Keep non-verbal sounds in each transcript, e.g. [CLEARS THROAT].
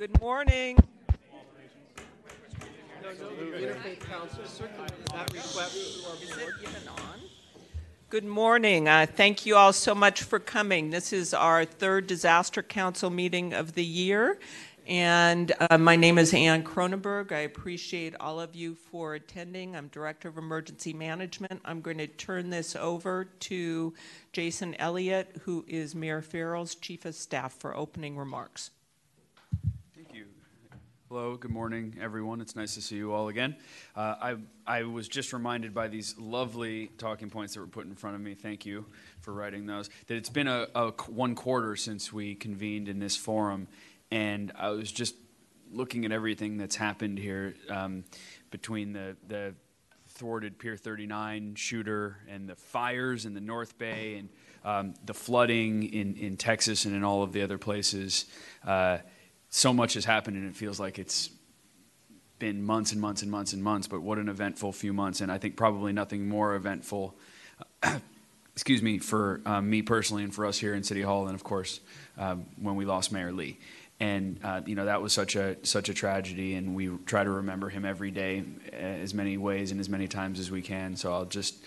Good morning. Good morning. Uh, thank you all so much for coming. This is our third Disaster Council meeting of the year. And uh, my name is Anne Kronenberg. I appreciate all of you for attending. I'm Director of Emergency Management. I'm going to turn this over to Jason Elliott, who is Mayor Farrell's Chief of Staff, for opening remarks. Hello, good morning, everyone. It's nice to see you all again. Uh, I, I was just reminded by these lovely talking points that were put in front of me. Thank you for writing those. That it's been a, a one quarter since we convened in this forum, and I was just looking at everything that's happened here um, between the, the thwarted Pier 39 shooter and the fires in the North Bay and um, the flooding in, in Texas and in all of the other places. Uh, so much has happened, and it feels like it's been months and months and months and months, but what an eventful few months. And I think probably nothing more eventful, [CLEARS THROAT] excuse me, for um, me personally and for us here in City Hall, and of course, um, when we lost Mayor Lee. And uh, you know that was such a such a tragedy and we try to remember him every day uh, as many ways and as many times as we can. So i'll just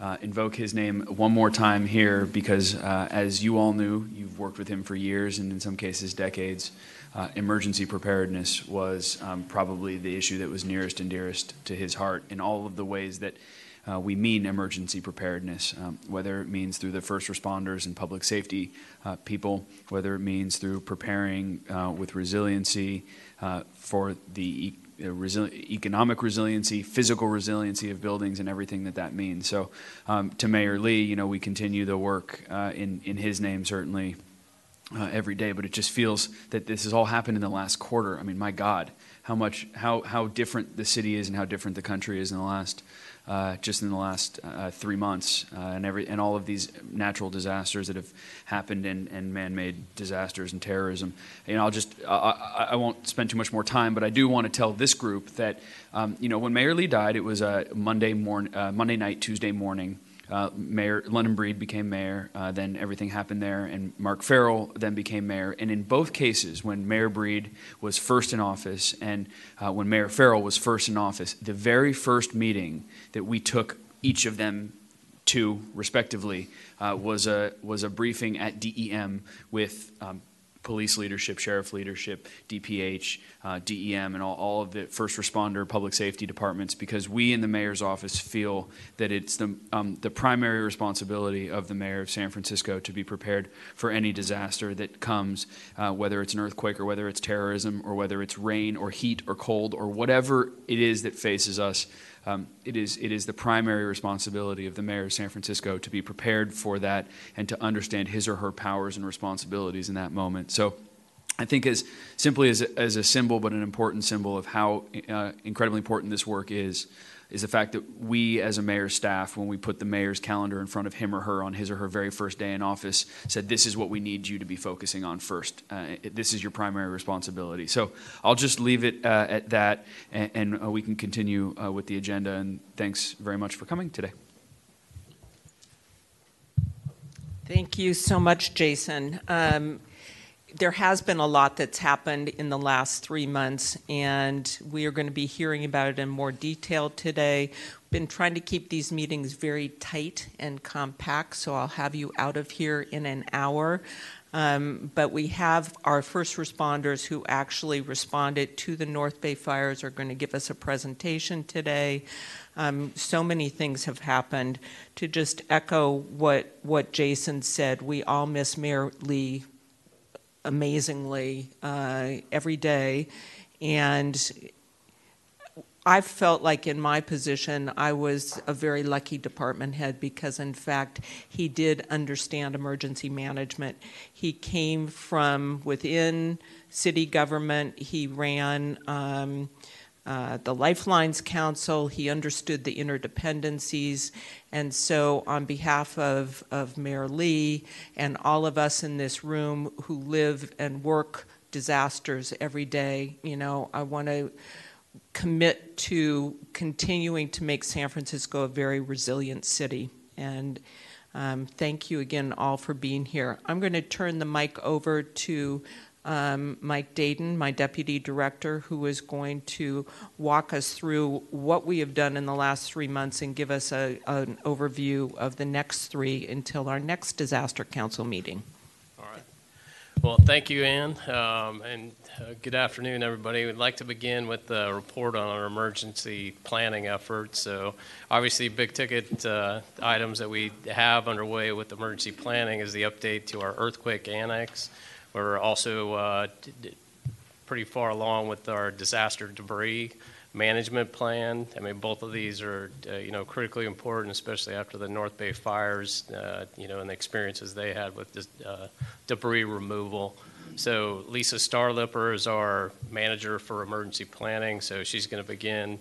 uh, invoke his name one more time here because uh, as you all knew you've worked with him for years and in some cases decades uh, emergency preparedness was um, probably the issue that was nearest and dearest to his heart in all of the ways that uh, we mean emergency preparedness, um, whether it means through the first responders and public safety uh, people, whether it means through preparing uh, with resiliency uh, for the e- uh, resi- economic resiliency, physical resiliency of buildings, and everything that that means. So, um, to Mayor Lee, you know, we continue the work uh, in in his name certainly. Every day, but it just feels that this has all happened in the last quarter. I mean, my God, how much, how how different the city is and how different the country is in the last uh, just in the last uh, three months, uh, and every and all of these natural disasters that have happened, and, and man-made disasters and terrorism. You know, I'll just I, I won't spend too much more time, but I do want to tell this group that um, you know when Mayor Lee died, it was a Monday morning, uh, Monday night, Tuesday morning. Uh, mayor London Breed became mayor. Uh, then everything happened there, and Mark Farrell then became mayor. And in both cases, when Mayor Breed was first in office and uh, when Mayor Farrell was first in office, the very first meeting that we took each of them to, respectively, uh, was a was a briefing at DEM with. Um, police leadership, sheriff leadership, DPH, uh, DEM, and all, all of the first responder public safety departments because we in the mayor's office feel that it's the, um, the primary responsibility of the mayor of San Francisco to be prepared for any disaster that comes, uh, whether it's an earthquake or whether it's terrorism or whether it's rain or heat or cold or whatever it is that faces us. Um, it, is, it is the primary responsibility of the mayor of San Francisco to be prepared for that and to understand his or her powers and responsibilities in that moment. So I think as simply as a, as a symbol, but an important symbol of how uh, incredibly important this work is, is the fact that we as a mayor's staff, when we put the mayor's calendar in front of him or her on his or her very first day in office, said, This is what we need you to be focusing on first. Uh, this is your primary responsibility. So I'll just leave it uh, at that, and, and uh, we can continue uh, with the agenda. And thanks very much for coming today. Thank you so much, Jason. Um, there has been a lot that's happened in the last three months, and we are going to be hearing about it in more detail today. Been trying to keep these meetings very tight and compact, so I'll have you out of here in an hour. Um, but we have our first responders who actually responded to the North Bay fires are going to give us a presentation today. Um, so many things have happened. To just echo what what Jason said, we all miss Mayor Lee amazingly uh, every day. And I felt like in my position, I was a very lucky department head because, in fact, he did understand emergency management. He came from within city government, he ran. Um, uh, the Lifelines Council. He understood the interdependencies. And so, on behalf of, of Mayor Lee and all of us in this room who live and work disasters every day, you know, I want to commit to continuing to make San Francisco a very resilient city. And um, thank you again all for being here. I'm going to turn the mic over to um, Mike Dayton, my deputy director, who is going to walk us through what we have done in the last three months and give us a, an overview of the next three until our next disaster council meeting. All right. Well, thank you, Anne, um, and uh, good afternoon, everybody. We'd like to begin with the report on our emergency planning efforts. So, obviously, big ticket uh, items that we have underway with emergency planning is the update to our earthquake annex. We're also uh, pretty far along with our disaster debris management plan. I mean, both of these are, uh, you know, critically important, especially after the North Bay fires, uh, you know, and the experiences they had with this, uh, debris removal. So Lisa Starlipper is our manager for emergency planning. So she's going to begin,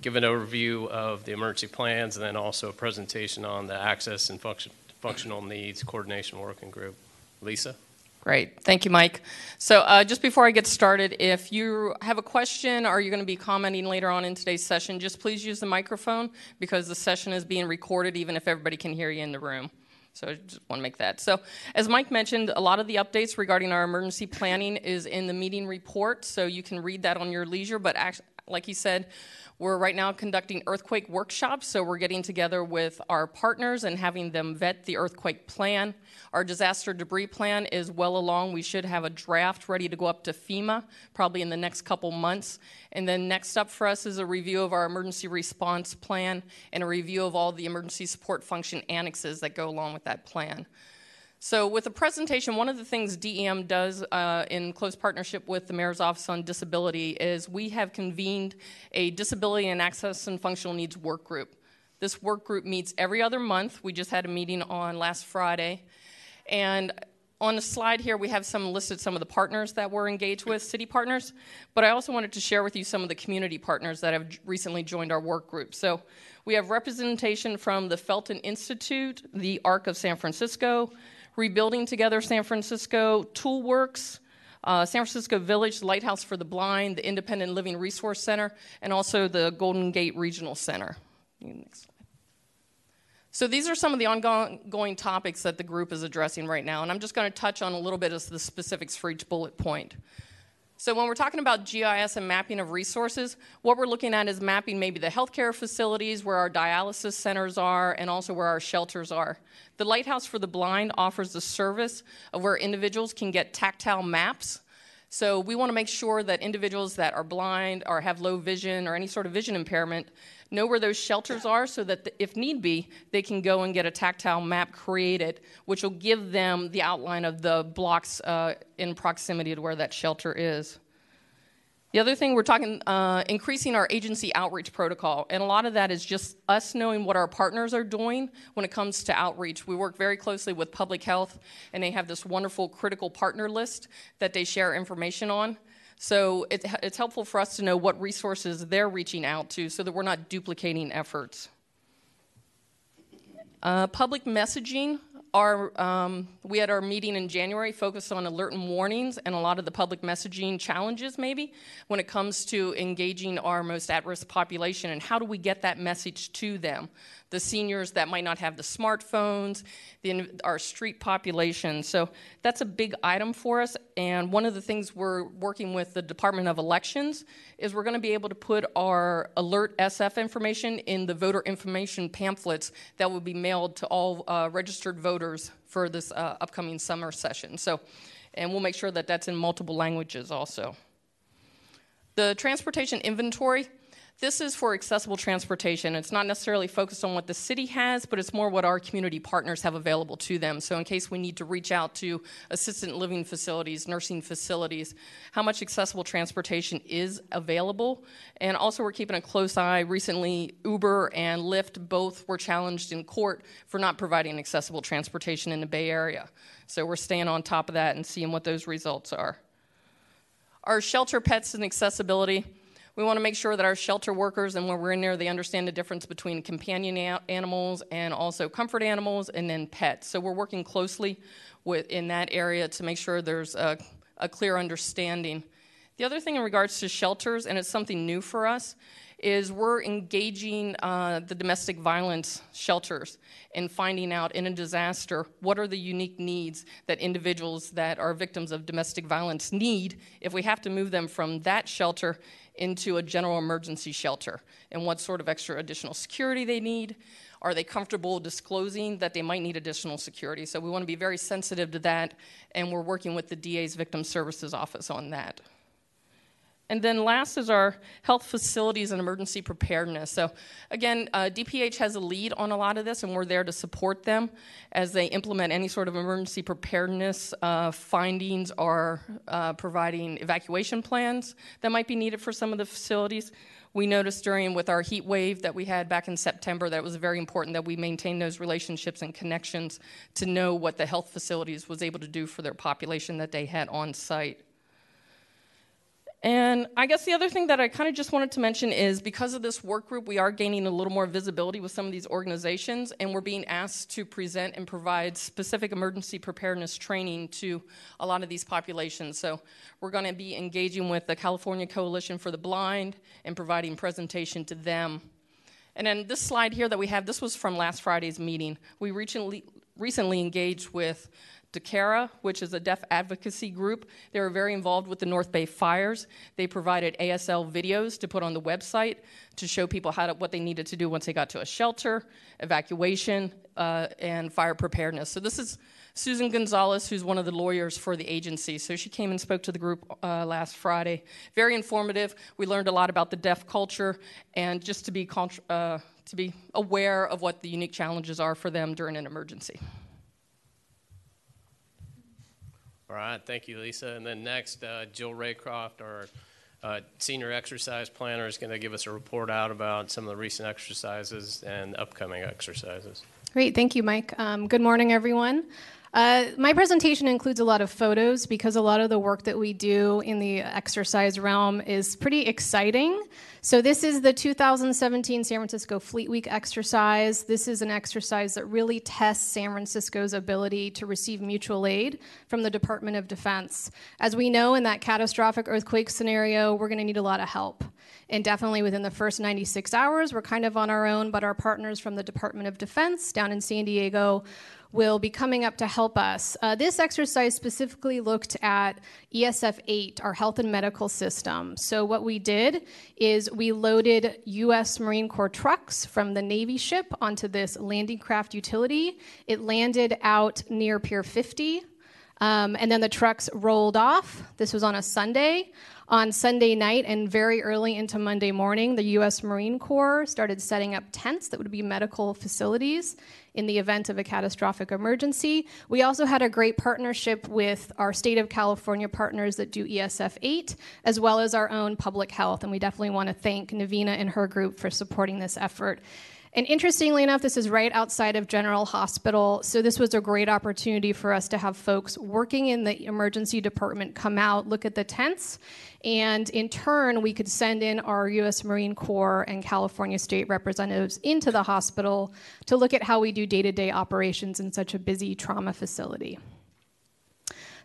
give an overview of the emergency plans, and then also a presentation on the access and function, functional needs coordination working group. Lisa. Great. Thank you, Mike. So, uh, just before I get started, if you have a question or you're going to be commenting later on in today's session, just please use the microphone because the session is being recorded, even if everybody can hear you in the room. So, I just want to make that. So, as Mike mentioned, a lot of the updates regarding our emergency planning is in the meeting report, so you can read that on your leisure. But, actually, like he said, we're right now conducting earthquake workshops, so we're getting together with our partners and having them vet the earthquake plan. Our disaster debris plan is well along. We should have a draft ready to go up to FEMA probably in the next couple months. And then next up for us is a review of our emergency response plan and a review of all the emergency support function annexes that go along with that plan. So, with the presentation, one of the things DEM does uh, in close partnership with the Mayor's Office on Disability is we have convened a Disability and Access and Functional Needs Work Group. This work group meets every other month. We just had a meeting on last Friday. And on the slide here, we have some listed some of the partners that we're engaged with, city partners, but I also wanted to share with you some of the community partners that have recently joined our work group. So we have representation from the Felton Institute, the ARC of San Francisco, Rebuilding Together San Francisco, Toolworks, uh, San Francisco Village, Lighthouse for the Blind, the Independent Living Resource Center, and also the Golden Gate Regional Center. So these are some of the ongoing topics that the group is addressing right now, and I'm just going to touch on a little bit of the specifics for each bullet point. So when we're talking about GIS and mapping of resources, what we're looking at is mapping maybe the healthcare facilities, where our dialysis centers are, and also where our shelters are. The Lighthouse for the Blind offers the service of where individuals can get tactile maps. So we want to make sure that individuals that are blind or have low vision or any sort of vision impairment know where those shelters are so that, the, if need be, they can go and get a tactile map created, which will give them the outline of the blocks uh, in proximity to where that shelter is. The other thing we're talking uh, increasing our agency outreach protocol, and a lot of that is just us knowing what our partners are doing when it comes to outreach. We work very closely with public health, and they have this wonderful critical partner list that they share information on. So it, it's helpful for us to know what resources they're reaching out to so that we're not duplicating efforts. Uh, public messaging. Our, um, we had our meeting in January focused on alert and warnings and a lot of the public messaging challenges, maybe, when it comes to engaging our most at risk population and how do we get that message to them the seniors that might not have the smartphones, the, our street population. So that's a big item for us. And one of the things we're working with the Department of Elections is we're going to be able to put our alert SF information in the voter information pamphlets that will be mailed to all uh, registered voters for this uh, upcoming summer session. So, and we'll make sure that that's in multiple languages also. The transportation inventory. This is for accessible transportation. It's not necessarily focused on what the city has, but it's more what our community partners have available to them. So, in case we need to reach out to assisted living facilities, nursing facilities, how much accessible transportation is available. And also, we're keeping a close eye. Recently, Uber and Lyft both were challenged in court for not providing accessible transportation in the Bay Area. So, we're staying on top of that and seeing what those results are. Our shelter pets and accessibility. We want to make sure that our shelter workers and when we're in there, they understand the difference between companion a- animals and also comfort animals and then pets. So we're working closely with in that area to make sure there's a, a clear understanding. The other thing in regards to shelters, and it's something new for us, is we're engaging uh, the domestic violence shelters and finding out in a disaster what are the unique needs that individuals that are victims of domestic violence need if we have to move them from that shelter into a general emergency shelter and what sort of extra additional security they need. Are they comfortable disclosing that they might need additional security? So we want to be very sensitive to that, and we're working with the DA's Victim Services Office on that. And then last is our health facilities and emergency preparedness. So, again, uh, DPH has a lead on a lot of this, and we're there to support them as they implement any sort of emergency preparedness uh, findings or uh, providing evacuation plans that might be needed for some of the facilities. We noticed during with our heat wave that we had back in September that it was very important that we maintain those relationships and connections to know what the health facilities was able to do for their population that they had on site. And I guess the other thing that I kind of just wanted to mention is because of this work group, we are gaining a little more visibility with some of these organizations, and we're being asked to present and provide specific emergency preparedness training to a lot of these populations. So we're going to be engaging with the California Coalition for the Blind and providing presentation to them. And then this slide here that we have, this was from last Friday's meeting. We recently, recently engaged with DCARA, which is a deaf advocacy group. They were very involved with the North Bay fires. They provided ASL videos to put on the website to show people how to, what they needed to do once they got to a shelter, evacuation, uh, and fire preparedness. So this is Susan Gonzalez, who's one of the lawyers for the agency. So she came and spoke to the group uh, last Friday. Very informative. We learned a lot about the deaf culture and just to be, uh, to be aware of what the unique challenges are for them during an emergency. All right, thank you, Lisa. And then next, uh, Jill Raycroft, our uh, senior exercise planner, is going to give us a report out about some of the recent exercises and upcoming exercises. Great, thank you, Mike. Um, good morning, everyone. Uh, my presentation includes a lot of photos because a lot of the work that we do in the exercise realm is pretty exciting. So, this is the 2017 San Francisco Fleet Week exercise. This is an exercise that really tests San Francisco's ability to receive mutual aid from the Department of Defense. As we know, in that catastrophic earthquake scenario, we're going to need a lot of help. And definitely within the first 96 hours, we're kind of on our own, but our partners from the Department of Defense down in San Diego will be coming up to help us. Uh, this exercise specifically looked at ESF 8, our health and medical system. So, what we did is we loaded U.S. Marine Corps trucks from the Navy ship onto this landing craft utility. It landed out near Pier 50. Um, and then the trucks rolled off. This was on a Sunday. On Sunday night and very early into Monday morning, the U.S. Marine Corps started setting up tents that would be medical facilities in the event of a catastrophic emergency. We also had a great partnership with our state of California partners that do ESF 8, as well as our own public health. And we definitely want to thank Navina and her group for supporting this effort. And interestingly enough, this is right outside of General Hospital. So this was a great opportunity for us to have folks working in the emergency department come out, look at the tents, and in turn, we could send in our U.S. Marine Corps and California state representatives into the hospital to look at how we do day to day operations in such a busy trauma facility.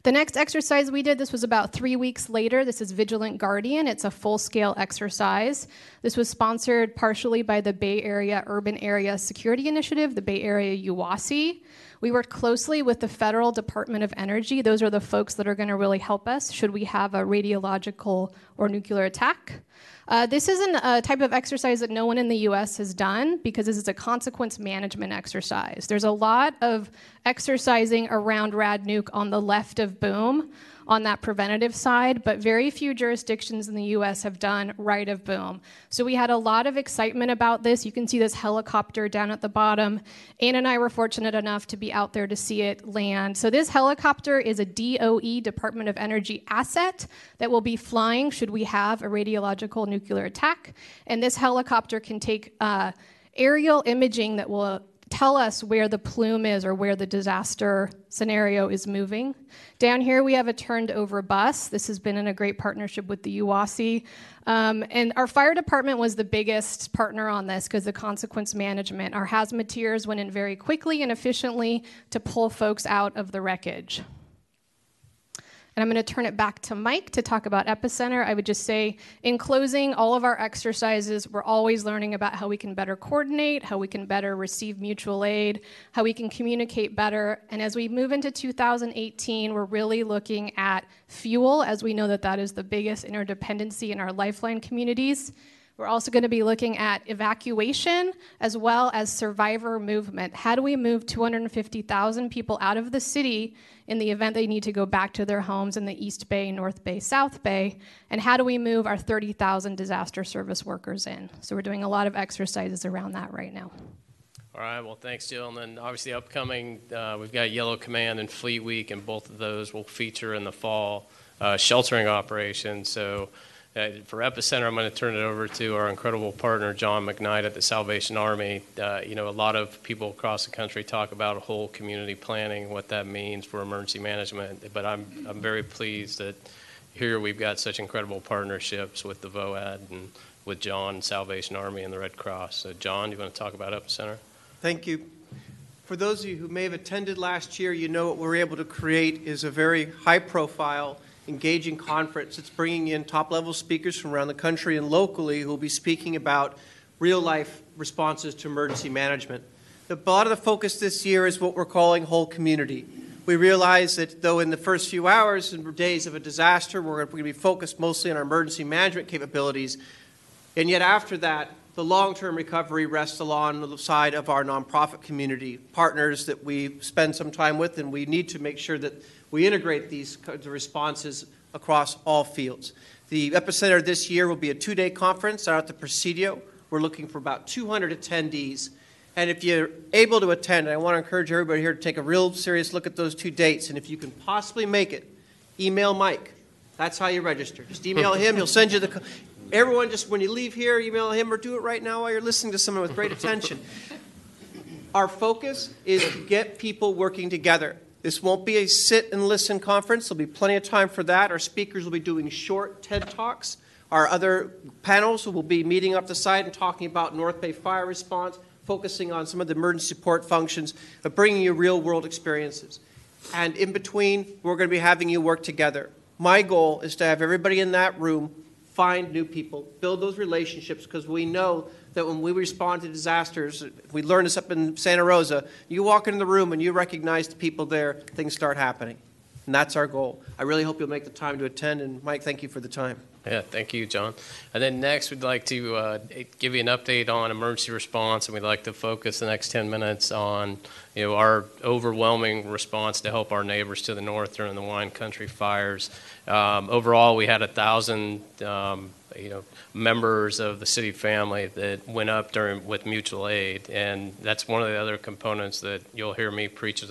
The next exercise we did, this was about three weeks later. This is Vigilant Guardian. It's a full scale exercise. This was sponsored partially by the Bay Area Urban Area Security Initiative, the Bay Area UASI. We worked closely with the Federal Department of Energy. Those are the folks that are going to really help us should we have a radiological or nuclear attack. Uh, this isn't a type of exercise that no one in the US has done because this is a consequence management exercise. There's a lot of exercising around rad nuke on the left of boom on that preventative side, but very few jurisdictions in the US have done right of boom. So we had a lot of excitement about this. You can see this helicopter down at the bottom. Anne and I were fortunate enough to be out there to see it land. So this helicopter is a DOE, Department of Energy asset that will be flying should we have a radiological nuclear attack. And this helicopter can take uh, aerial imaging that will tell us where the plume is or where the disaster scenario is moving. Down here, we have a turned over bus. This has been in a great partnership with the UASI. Um, and our fire department was the biggest partner on this because the consequence management. Our hazmateers went in very quickly and efficiently to pull folks out of the wreckage. And I'm going to turn it back to Mike to talk about Epicenter. I would just say, in closing, all of our exercises, we're always learning about how we can better coordinate, how we can better receive mutual aid, how we can communicate better. And as we move into 2018, we're really looking at fuel, as we know that that is the biggest interdependency in our lifeline communities. We're also going to be looking at evacuation as well as survivor movement. How do we move 250,000 people out of the city in the event they need to go back to their homes in the East Bay, North Bay, South Bay? And how do we move our 30,000 disaster service workers in? So we're doing a lot of exercises around that right now. All right. Well, thanks, Jill. And then obviously upcoming, uh, we've got Yellow Command and Fleet Week, and both of those will feature in the fall uh, sheltering operations. So uh, for Epicenter, I'm going to turn it over to our incredible partner, John McKnight at the Salvation Army. Uh, you know, a lot of people across the country talk about whole community planning, what that means for emergency management. But I'm, I'm very pleased that here we've got such incredible partnerships with the VOAD and with John, Salvation Army, and the Red Cross. So, John, do you want to talk about Epicenter? Thank you. For those of you who may have attended last year, you know what we're able to create is a very high profile engaging conference. It's bringing in top level speakers from around the country and locally who will be speaking about real life responses to emergency management. The, a lot of the focus this year is what we're calling whole community. We realize that though in the first few hours and days of a disaster, we're going to be focused mostly on our emergency management capabilities, and yet after that, the long term recovery rests along the side of our nonprofit community partners that we spend some time with, and we need to make sure that we integrate these responses across all fields. The epicenter this year will be a two day conference out at the Presidio. We're looking for about 200 attendees. And if you're able to attend, I want to encourage everybody here to take a real serious look at those two dates. And if you can possibly make it, email Mike. That's how you register. Just email him. He'll send you the. Everyone, just when you leave here, email him or do it right now while you're listening to someone with great attention. Our focus is to get people working together. This won't be a sit and listen conference. There'll be plenty of time for that. Our speakers will be doing short TED Talks. Our other panels will be meeting up the site and talking about North Bay fire response, focusing on some of the emergency support functions, but bringing you real world experiences. And in between, we're going to be having you work together. My goal is to have everybody in that room find new people, build those relationships, because we know that when we respond to disasters, we learned this up in Santa Rosa, you walk into the room and you recognize the people there, things start happening. And that's our goal. I really hope you'll make the time to attend. And Mike, thank you for the time. Yeah, thank you, John. And then next, we'd like to uh, give you an update on emergency response, and we'd like to focus the next 10 minutes on you know our overwhelming response to help our neighbors to the north during the wine country fires. Um, overall, we had a thousand um, you know members of the city family that went up during with mutual aid, and that's one of the other components that you'll hear me preach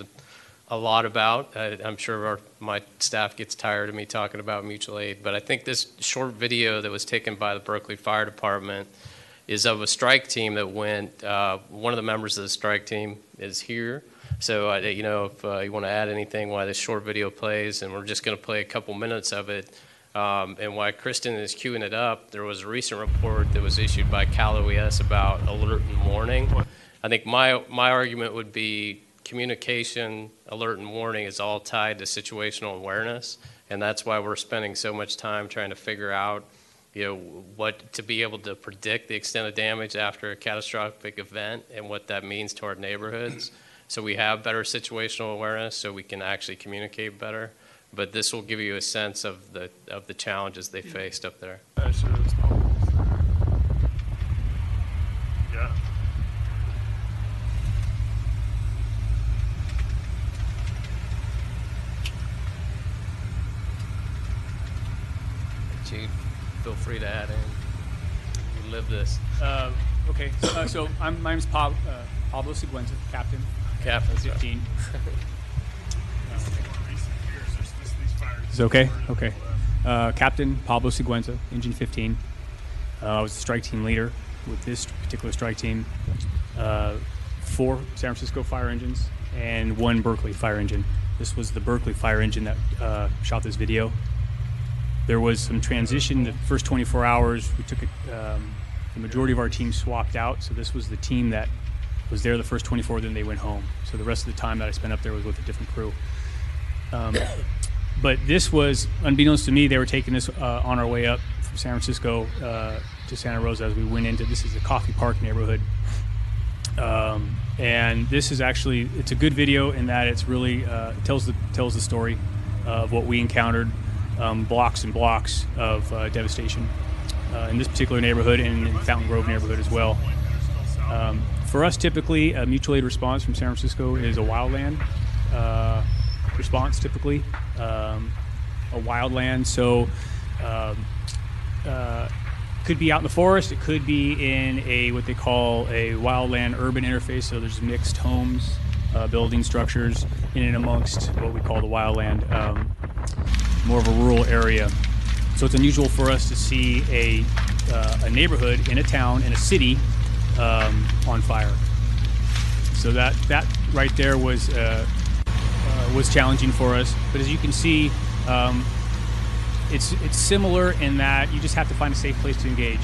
a lot about. I, I'm sure our, my staff gets tired of me talking about mutual aid, but I think this short video that was taken by the Berkeley Fire Department is of a strike team that went. Uh, one of the members of the strike team is here. So, uh, you know, if uh, you want to add anything while this short video plays, and we're just going to play a couple minutes of it. Um, and while Kristen is queuing it up, there was a recent report that was issued by Cal OES about alert and warning. I think my my argument would be communication, alert, and warning is all tied to situational awareness, and that's why we're spending so much time trying to figure out, you know, what to be able to predict the extent of damage after a catastrophic event and what that means to our neighborhoods. So we have better situational awareness, so we can actually communicate better but this will give you a sense of the of the challenges they faced up there. Yeah. Jude, feel free to add in. You live this. Uh, okay, so, uh, so I'm, my name's pa- uh, Pablo Seguenza, captain. Captain, 15. Okay? Okay. Uh, Captain Pablo Seguenza, Engine 15. Uh, I was the strike team leader with this particular strike team. Uh, four San Francisco fire engines and one Berkeley fire engine. This was the Berkeley fire engine that uh, shot this video. There was some transition. The first 24 hours, we took it. Um, the majority of our team swapped out, so this was the team that was there the first 24. Then they went home. So the rest of the time that I spent up there was with a different crew. Um, but this was, unbeknownst to me, they were taking this uh, on our way up from San Francisco uh, to Santa Rosa as we went into this is a Coffey Park neighborhood. Um, and this is actually it's a good video in that it's really uh, tells the tells the story of what we encountered, um, blocks and blocks of uh, devastation uh, in this particular neighborhood and in Fountaingrove neighborhood as well. Um, for us, typically, a mutual aid response from San Francisco is a wildland uh, response, typically. Um, a wildland, so um, uh, could be out in the forest. It could be in a what they call a wildland urban interface. So there's mixed homes, uh, building structures in and amongst what we call the wildland, um, more of a rural area. So it's unusual for us to see a, uh, a neighborhood in a town in a city um, on fire. So that that right there was uh, was challenging for us. But as you can see, um, it's it's similar in that you just have to find a safe place to engage.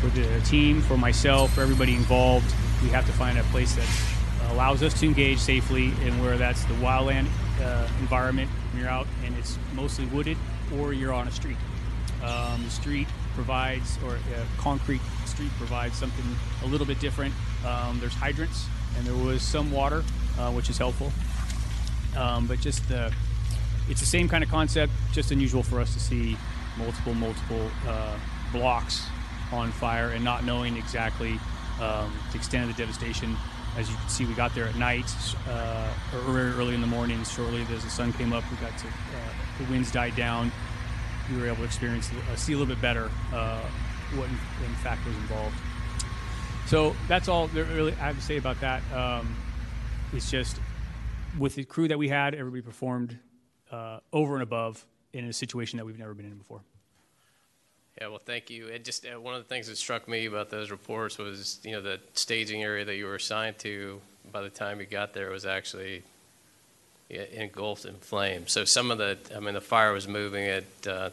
For the team, for myself, for everybody involved, we have to find a place that allows us to engage safely, and where that's the wildland uh, environment. When you're out and it's mostly wooded, or you're on a street. Um, the street provides, or a concrete street provides something a little bit different. Um, there's hydrants, and there was some water, uh, which is helpful. Um, but just the, it's the same kind of concept, just unusual for us to see multiple, multiple uh, blocks on fire and not knowing exactly um, the extent of the devastation. As you can see, we got there at night, uh, very early in the morning. Shortly as the sun came up, we got to uh, the winds died down we were able to experience, uh, see a little bit better uh, what in, in, fact was involved. So that's all there really I have to say about that. Um, it's just with the crew that we had, everybody performed uh, over and above in a situation that we've never been in before. Yeah, well, thank you. And just uh, one of the things that struck me about those reports was, you know, the staging area that you were assigned to. By the time you got there, was actually engulfed in flames. So some of the, I mean, the fire was moving at, uh,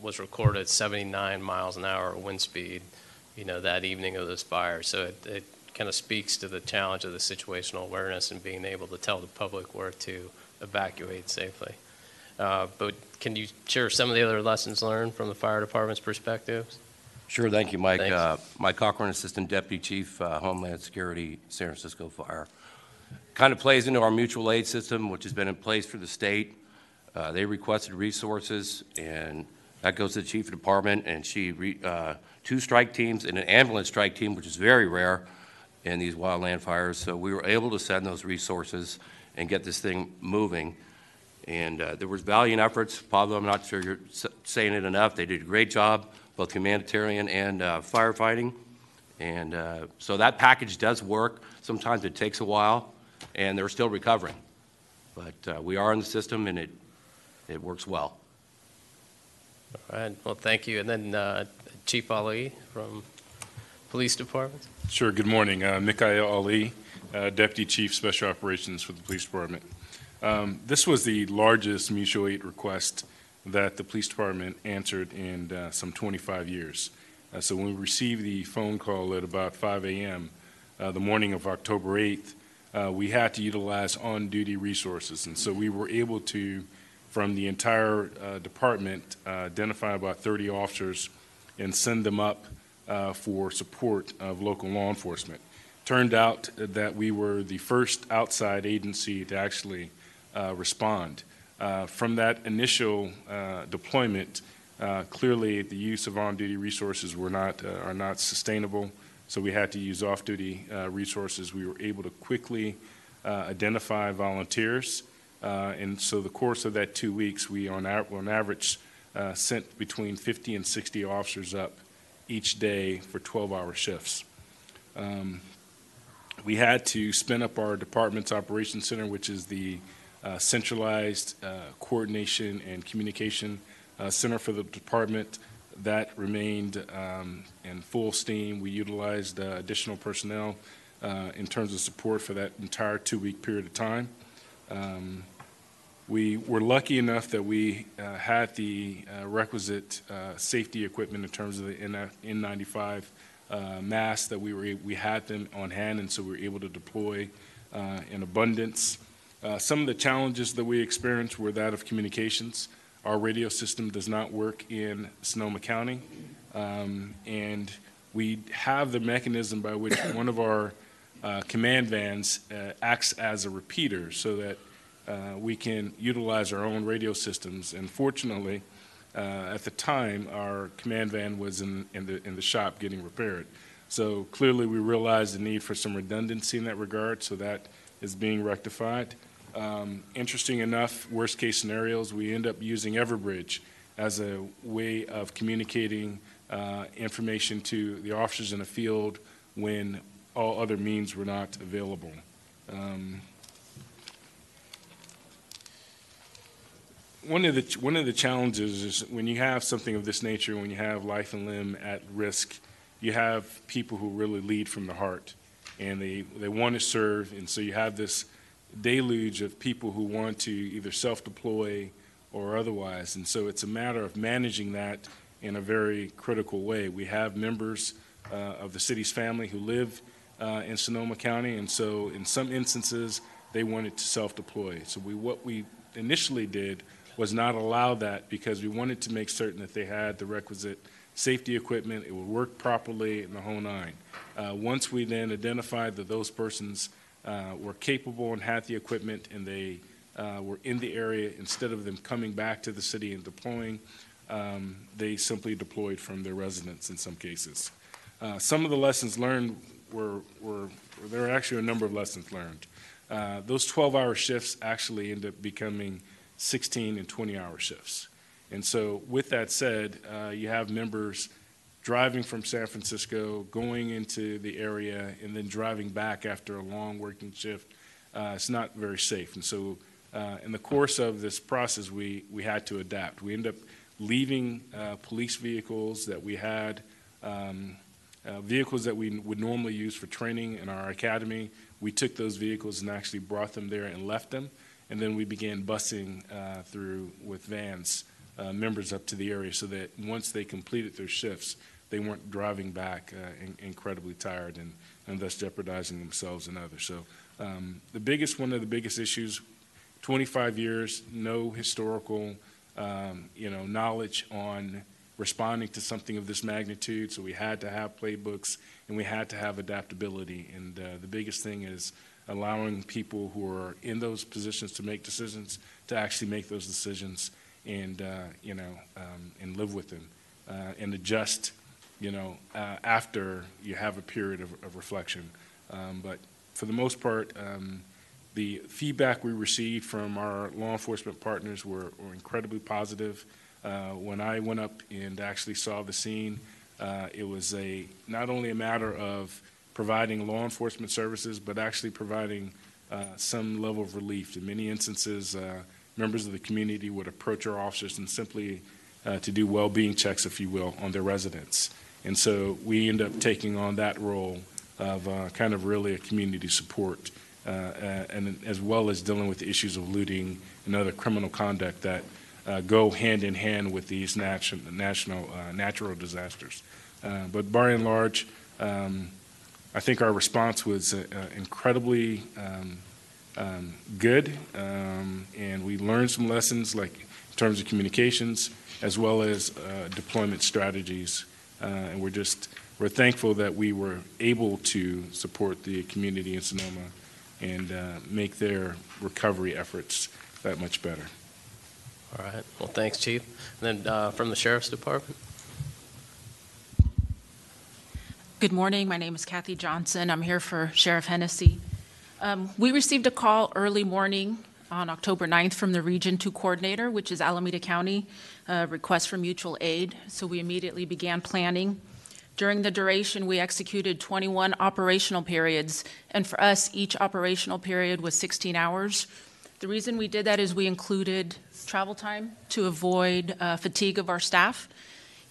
was recorded at 79 miles an hour wind speed, you know, that evening of this fire. So it, it kind of speaks to the challenge of the situational awareness and being able to tell the public where to evacuate safely. Uh, but can you share some of the other lessons learned from the fire department's perspective? Sure, thank you, Mike. Uh, Mike Cochran, Assistant Deputy Chief, uh, Homeland Security, San Francisco Fire kind of plays into our mutual aid system, which has been in place for the state. Uh, they requested resources, and that goes to the chief of department, and she re, uh, two strike teams and an ambulance strike team, which is very rare in these wildland fires. So we were able to send those resources and get this thing moving. And uh, there was valiant efforts. Pablo, I'm not sure you're saying it enough. They did a great job, both humanitarian and uh, firefighting. And uh, so that package does work. Sometimes it takes a while and they're still recovering. But uh, we are in the system, and it, it works well. All right. Well, thank you. And then uh, Chief Ali from Police Department. Sure. Good morning. Uh, Mikail Ali, uh, Deputy Chief Special Operations for the Police Department. Um, this was the largest mutual aid request that the Police Department answered in uh, some 25 years. Uh, so when we received the phone call at about 5 a.m. Uh, the morning of October 8th, uh, we had to utilize on-duty resources. And so we were able to, from the entire uh, department, identify about 30 officers and send them up uh, for support of local law enforcement. Turned out that we were the first outside agency to actually uh, respond. Uh, from that initial deployment, clearly the use of on-duty resources were not, are not sustainable. So we had to use off-duty uh, resources. We were able to quickly uh, identify volunteers. Uh, and so the course of that two weeks, we on, on average uh, sent between 50 and 60 officers up each day for 12-hour shifts. Um, we had to spin up our department's operations center, which is the uh, centralized uh, coordination and communication center for the department that remained um, in full steam. We utilized uh, additional personnel uh, in terms of support for that entire two week period of time. Um, we were lucky enough that we uh, had the uh, requisite uh, safety equipment in terms of the N95 uh, masks that we were we had them on hand, and so we were able to deploy in abundance. some of the challenges that we experienced were that of communications. our radio system does not work in Sonoma County. Um, and we have the mechanism by which one of our uh, command vans uh, acts as a repeater so that uh, we can utilize our own radio systems. And fortunately, uh, at the time, our command van was in, in, the, in the shop getting repaired. So clearly, we realized the need for some redundancy in that regard, so that is being rectified. Um, interesting enough, worst case scenarios, we end up using Everbridge as a way of communicating uh, information to the officers in the field when all other means were not available. Um, one of the one of the challenges is when you have something of this nature, when you have life and limb at risk, you have people who really lead from the heart, and they they want to serve, and so you have this deluge of people who want to either self-deploy or otherwise, and so it's a matter of managing that in a very critical way. We have members uh, of the city's family who live uh, in Sonoma County, and so in some instances they wanted to self-deploy. So we what we initially did was not allow that because we wanted to make certain that they had the requisite safety equipment, it would work properly, and the whole nine. Uh, once we then identified that those persons uh, were capable and had the equipment and they uh, were in the area, instead of them coming back to the city and deploying, um, they simply deployed from their residence in some cases. Uh, some of the lessons learned were, were, there are actually a number of lessons learned. Uh, those 12 hour shifts actually end up becoming 16 and 20 hour shifts. And so, with that said, uh, you have members driving from San Francisco, going into the area, and then driving back after a long working shift. Uh, it's not very safe. And so, uh, in the course of this process, we, we had to adapt. We ended up leaving uh, police vehicles that we had, um, uh, vehicles that we would normally use for training in our academy. We took those vehicles and actually brought them there and left them and then we began busing uh, through with vans uh, members up to the area so that once they completed their shifts, they weren't driving back uh, in, incredibly tired and, and thus jeopardizing themselves and others. So um, the biggest, one of the biggest issues, 25 years, no historical, um, you know, knowledge on responding to something of this magnitude. So we had to have playbooks and we had to have adaptability. And uh, the biggest thing is allowing people who are in those positions to make decisions to actually make those decisions and uh, you know um, and live with them uh, and adjust you know uh, after you have a period of, of reflection. Um, but for the most part um, the feedback we received from our law enforcement partners were, were incredibly positive. Uh, when I went up and actually saw the scene uh, it was a not only a matter of providing law enforcement services, but actually providing uh, some level of relief. In many instances, uh, members of the community would approach our officers and simply uh, to do well-being checks, if you will, on their residents. And so we end up taking on that role of uh, kind of really a community support, uh, uh, and as well as dealing with issues of looting and other criminal conduct that go hand in hand with these national, national natural disasters. but by and large, um, I think our response was uh, uh, incredibly um, um, good, um, and we learned some lessons, like in terms of communications, as well as uh, deployment strategies. Uh, and we're just we're thankful that we were able to support the community in Sonoma and uh, make their recovery efforts that much better. All right. Well, thanks, Chief. And then uh, from the Sheriff's Department. Good morning. My name is Kathy Johnson. I'm here for Sheriff Hennessy. Um, we received a call early morning on October 9th from the Region 2 coordinator, which is Alameda County, a request for mutual aid. So we immediately began planning. During the duration, we executed 21 operational periods, and for us, each operational period was 16 hours. The reason we did that is we included travel time to avoid uh, fatigue of our staff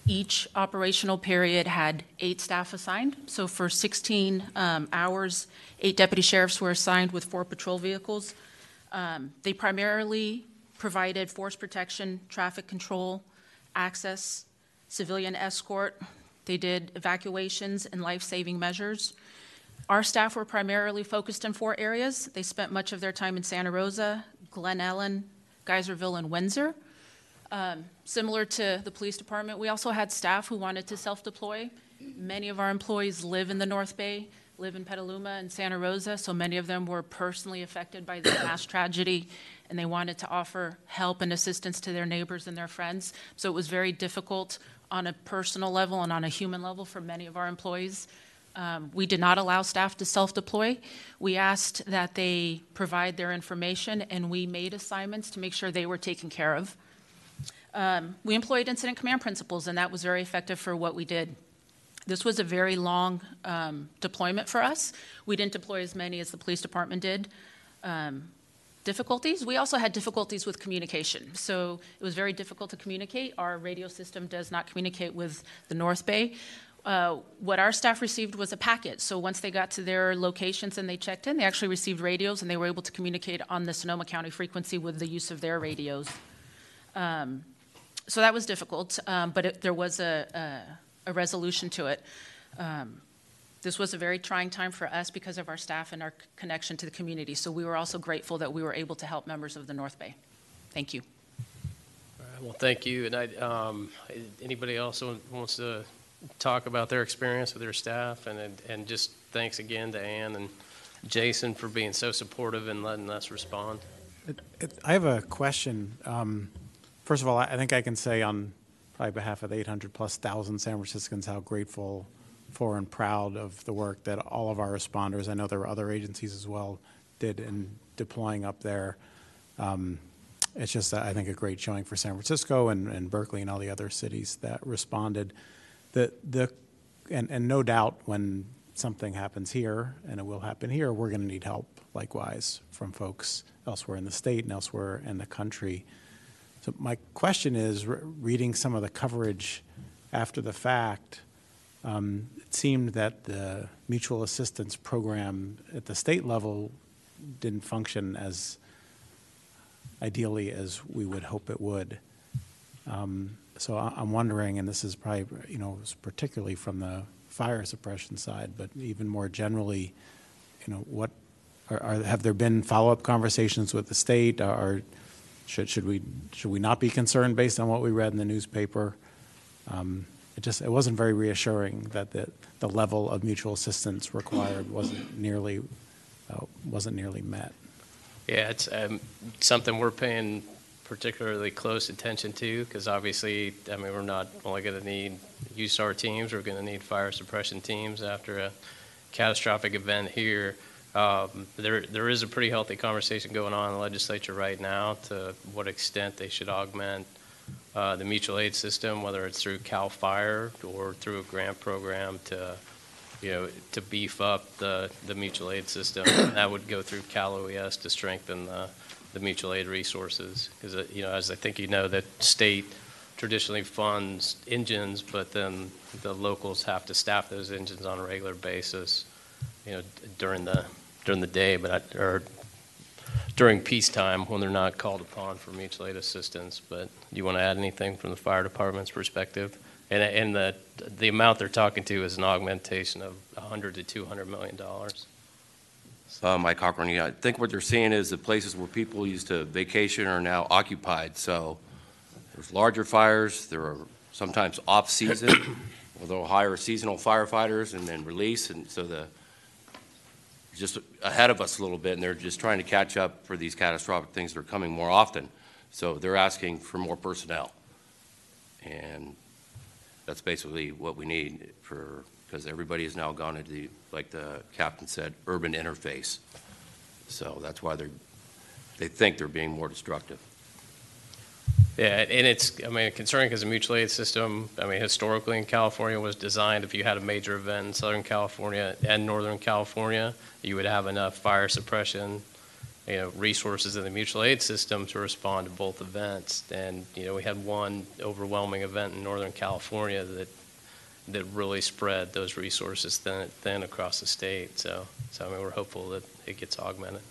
each operational period had eight staff assigned. So for 16 um, hours, eight deputy sheriffs were assigned with four patrol vehicles. Um, they primarily provided force protection, traffic control, access, civilian escort. They did evacuations and life saving measures. Our staff were primarily focused in four areas. They spent much of their time in Santa Rosa, Glen Ellen, Geyserville, and Windsor. Um, Similar to the police department, we also had staff who wanted to self-deploy. Many of our employees live in the North Bay, live in Petaluma and Santa Rosa, so many of them were personally affected by the mass tragedy, and they wanted to offer help and assistance to their neighbors and their friends. So it was very difficult on a personal level and on a human level for many of our employees. Um, we did not allow staff to self deploy. We asked that they provide their information, and we made assignments to make sure they were taken care of. Um, we employed incident command principles, and that was very effective for what we did. This was a very long um, deployment for us. We didn't deploy as many as the police department did. Um, difficulties. We also had difficulties with communication. So it was very difficult to communicate. Our radio system does not communicate with the North Bay. Uh, what our staff received was a packet. So once they got to their locations and they checked in, they actually received radios and they were able to communicate on the Sonoma County frequency with the use of their radios. Um, so that was difficult, um, but it, there was a, a, a, resolution to it. Um, this was a very trying time for us because of our staff and our connection to the community. So we were also grateful that we were able to help members of the North Bay. Thank you. Well, thank you. And I, um, anybody else wants to talk about their experience with their staff? And, and just thanks again to Anne and Jason for being so supportive and letting us respond. It, it, I have a question. Um, first of all, I think I can say on probably behalf of the 800 plus thousand San Franciscans how grateful for and proud of the work that all of our responders, I know there were other agencies as well, did in deploying up there. Um, it's just, I think, a great showing for San Francisco and, and Berkeley and all the other cities that responded. The, the, and, and no doubt when something happens here, and it will happen here, we're going to need help likewise from folks elsewhere in the state and elsewhere in the country. So my question is, re- reading some of the coverage after the fact, um, it seemed that the mutual assistance program at the state level didn't function as ideally as we would hope it would. Um, so I, am wondering, and this is probably, you know, particularly from the fire suppression side, but even more generally, you know, what are, are have there been follow-up conversations with the state? Or should should we should we not be concerned based on what we read in the newspaper? Um, it just it wasn't very reassuring that the, the level of mutual assistance required wasn't nearly uh, wasn't nearly met. Yeah, it's um, something we're paying particularly close attention to because obviously, I mean, we're not only going to need USAR teams, we're going to need fire suppression teams after a catastrophic event here. Um, there, there is a pretty healthy conversation going on in the legislature right now to what extent they should augment uh, the mutual aid system, whether it's through Cal Fire or through a grant program to, you know, to beef up the, the mutual aid system. [COUGHS] that would go through Cal OES to strengthen the, the mutual aid resources. Because, uh, you know, as I think you know, that state traditionally funds engines, but then the locals have to staff those engines on a regular basis, you know, during the during the day, but I, or during peacetime when they're not called upon for mutual aid assistance. But do you want to add anything from the fire department's perspective? And, and the, the amount they're talking to is an augmentation of 100 to 200 million dollars. Uh, Mike Cochran, yeah, I think what they're seeing is the places where people used to vacation are now occupied. So there's larger fires. There are sometimes off season, where [COUGHS] they'll hire seasonal firefighters and then release, and so the just ahead of us a little bit, and they're just trying to catch up for these catastrophic things that are coming more often. So they're asking for more personnel. And that's basically what we need for, because everybody has now gone into the, like the captain said, urban interface. So that's why they're, they think they're being more destructive. Yeah, and it's, I mean, concerning because the mutual aid system, I mean, historically in California was designed if you had a major event in Southern California and Northern California, you would have enough fire suppression, you know, resources in the mutual aid system to respond to both events. And, you know, we had one overwhelming event in Northern California that that really spread those resources thin, thin across the state. So, so I mean, we're hopeful that it gets augmented.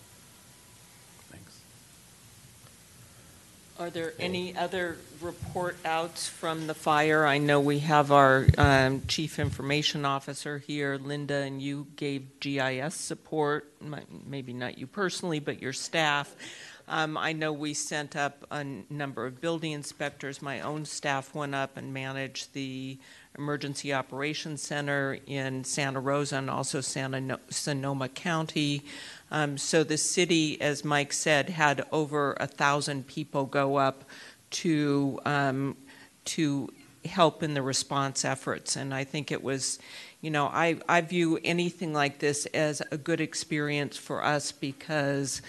Are there any other report outs from the fire? I know we have our um, chief information officer here, Linda, and you gave GIS support, maybe not you personally, but your staff. Um, I know we sent up a number of building inspectors. My own staff went up and managed the Emergency Operations Center in Santa Rosa and also Santa no- Sonoma County. Um, so the city, as Mike said, had over a thousand people go up to um, to help in the response efforts, and I think it was you know, I, I view anything like this as a good experience for us because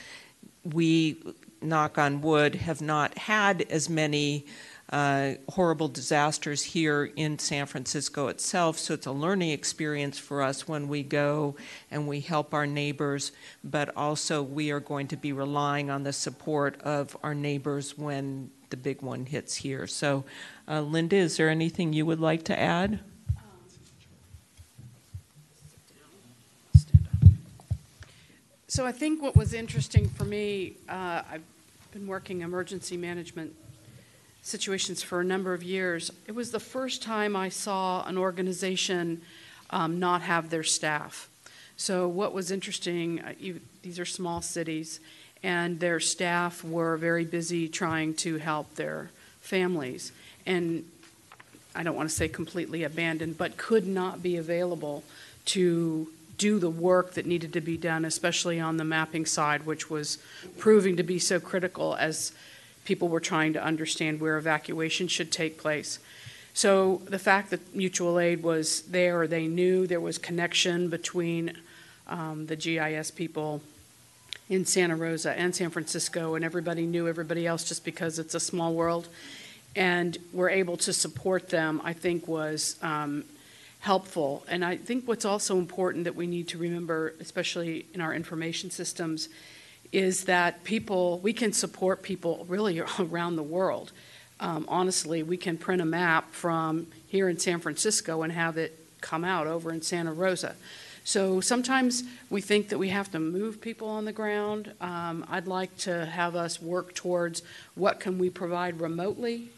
we, knock on wood, have not had as many uh, horrible disasters here in San Francisco itself. So it's a learning experience for us when we go and we help our neighbors, but also we are going to be relying on the support of our neighbors when the big one hits here. So, uh, Linda, is there anything you would like to add? So I think what was interesting for me, uh, I've been working emergency management situations for a number of years. It was the first time I saw an organization um, not have their staff. So what was interesting, uh, you, these are small cities, and their staff were very busy trying to help their families. And I don't want to say completely abandoned, but could not be available to do the work that needed to be done, especially on the mapping side, which was proving to be so critical as people were trying to understand where evacuation should take place. So the fact that mutual aid was there, they knew there was connection between um, the GIS people in Santa Rosa and San Francisco, and everybody knew everybody else just because it's a small world, and were able to support them, I think was um, helpful. And I think what's also important that we need to remember, especially in our information systems, is that people, we can support people really [LAUGHS] around the world. Um, honestly, we can print a map from here in San Francisco and have it come out over in Santa Rosa. So sometimes we think that we have to move people on the ground. Um, I'd like to have us work towards what can we provide remotely,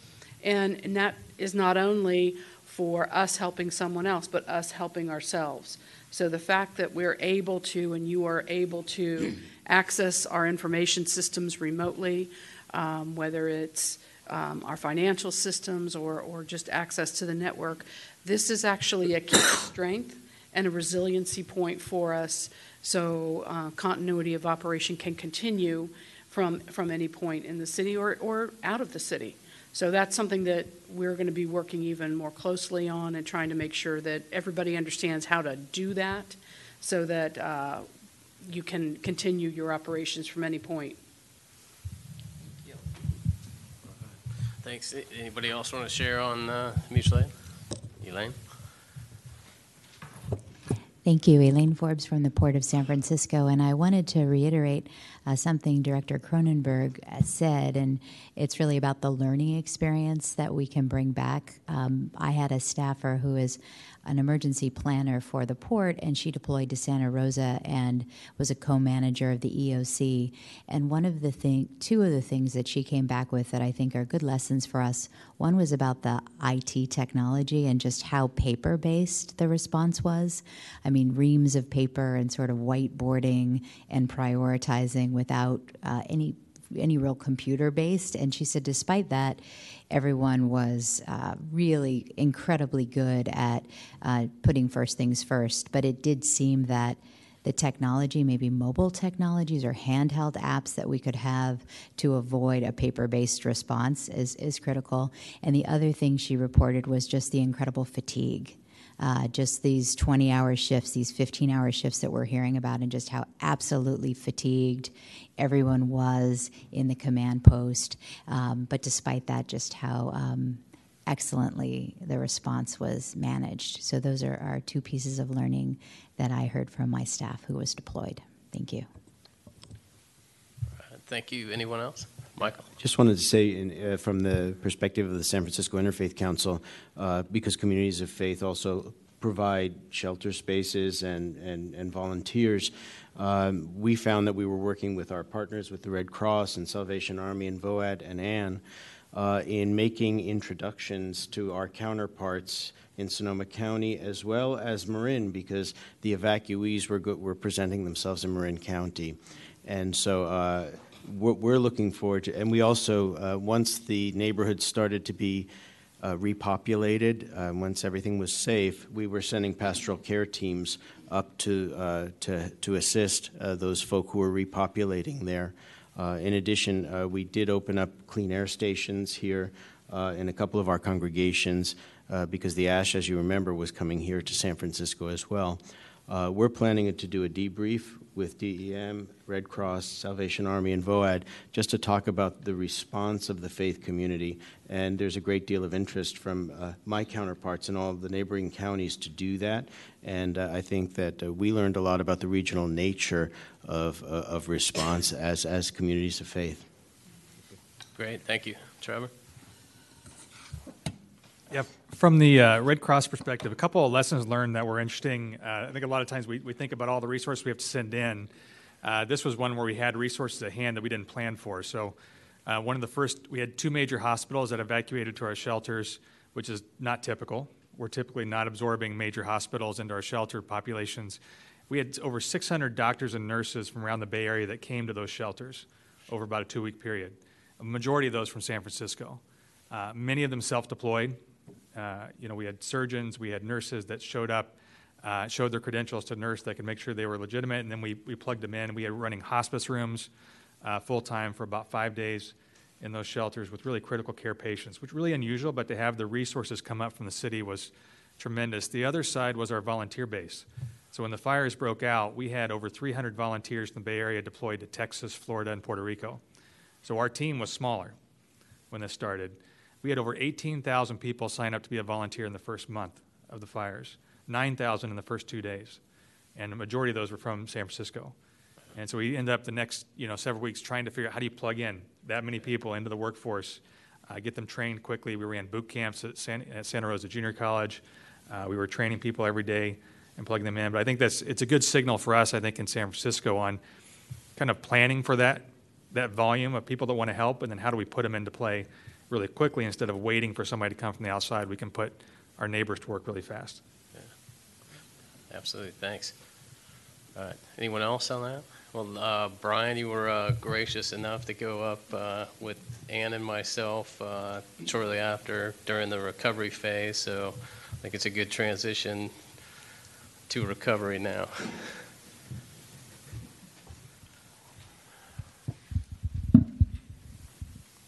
and, and that is not only for us helping someone else, but us helping ourselves. So the fact that we're able to, and you are able to, [CLEARS THROAT] access our information systems remotely, um, whether it's um, our financial systems or, or just access to the network, this is actually a key [COUGHS] strength and a resiliency point for us so uh, continuity of operation can continue from, from any point in the city or, or out of the city. So that's something that we're going to be working even more closely on and trying to make sure that everybody understands how to do that so that uh, you can continue your operations from any point. Thanks. Anybody else want to share on uh, mutual aid? Elaine? Thank you, Elaine Forbes from the Port of San Francisco. And I wanted to reiterate uh, something Director Kronenberg uh, said, and it's really about the learning experience that we can bring back. Um, I had a staffer who is an emergency planner for the port, and she deployed to Santa Rosa and was a co-manager of the EOC. And one of the thing, two of the things that she came back with that I think are good lessons for us. One was about the IT technology and just how paper-based the response was. I mean, reams of paper and sort of whiteboarding and prioritizing without uh, any any real computer based. And she said, despite that, everyone was uh, really incredibly good at uh, putting first things first. But it did seem that the technology, maybe mobile technologies or handheld apps that we could have to avoid a paper based response is, is critical. And the other thing she reported was just the incredible fatigue. Uh, just these 20 hour shifts, these 15 hour shifts that we're hearing about, and just how absolutely fatigued everyone was in the command post. Um, but despite that, just how um, excellently the response was managed. So, those are our two pieces of learning that I heard from my staff who was deployed. Thank you. Thank you. Anyone else? Michael? Just wanted to say, in, uh, from the perspective of the San Francisco Interfaith Council, uh, because communities of faith also provide shelter spaces and, and, and volunteers, um, we found that we were working with our partners with the Red Cross and Salvation Army and VOAD and ANN uh, in making introductions to our counterparts in Sonoma County as well as Marin because the evacuees were, go- were presenting themselves in Marin County. And so uh, we're, we're looking forward to, and we also, uh, once the neighborhood started to be uh, repopulated, uh, once everything was safe, we were sending pastoral care teams up to, uh, to, to assist uh, those folk who were repopulating there. Uh, in addition, we did open up clean air stations here in a couple of our congregations because the ash, as you remember, was coming here to San Francisco as well. Uh, we're planning to do a debrief with DEM, Red Cross, Salvation Army, and VOAD just to talk about the response of the faith community. And there's a great deal of interest from uh, my counterparts in all the neighboring counties to do that. And uh, I think that uh, we learned a lot about the regional nature of, uh, of response as, as communities of faith. Great, thank you. Trevor? Yep. From the uh, Red Cross perspective, a couple of lessons learned that were interesting. Uh, I think a lot of times we, we think about all the resources we have to send in. Uh, this was one where we had resources at hand that we didn't plan for. So, uh, one of the first, we had two major hospitals that evacuated to our shelters, which is not typical. We're typically not absorbing major hospitals into our shelter populations. We had over 600 doctors and nurses from around the Bay Area that came to those shelters over about a two week period. A majority of those from San Francisco. Uh, many of them self deployed uh, you know, we had surgeons, we had nurses that showed up, uh, showed their credentials to nurse that could make sure they were legitimate, and then we, we plugged them in. We had running hospice rooms uh, full time for about five days in those shelters with really critical care patients, which really unusual, but to have the resources come up from the city was tremendous. The other side was our volunteer base. So when the fires broke out, we had over 300 volunteers in the Bay Area deployed to Texas, Florida, and Puerto Rico. So our team was smaller when this started. We had over 18,000 people sign up to be a volunteer in the first month of the fires, 9,000 in the first two days. And the majority of those were from San Francisco. And so we ended up the next you know, several weeks trying to figure out how do you plug in that many people into the workforce, uh, get them trained quickly. We ran boot camps at, San, at Santa Rosa Junior College. Uh, we were training people every day and plugging them in. But I think that's it's a good signal for us, I think, in San Francisco on kind of planning for that that volume of people that want to help, and then how do we put them into play really quickly instead of waiting for somebody to come from the outside. We can put our neighbors to work really fast. Yeah. Absolutely. Thanks. All right. Anyone else on that? Well, uh, Brian, you were uh, gracious enough to go up uh, with Anne and myself uh, shortly after during the recovery phase, so I think it's a good transition to recovery now. [LAUGHS]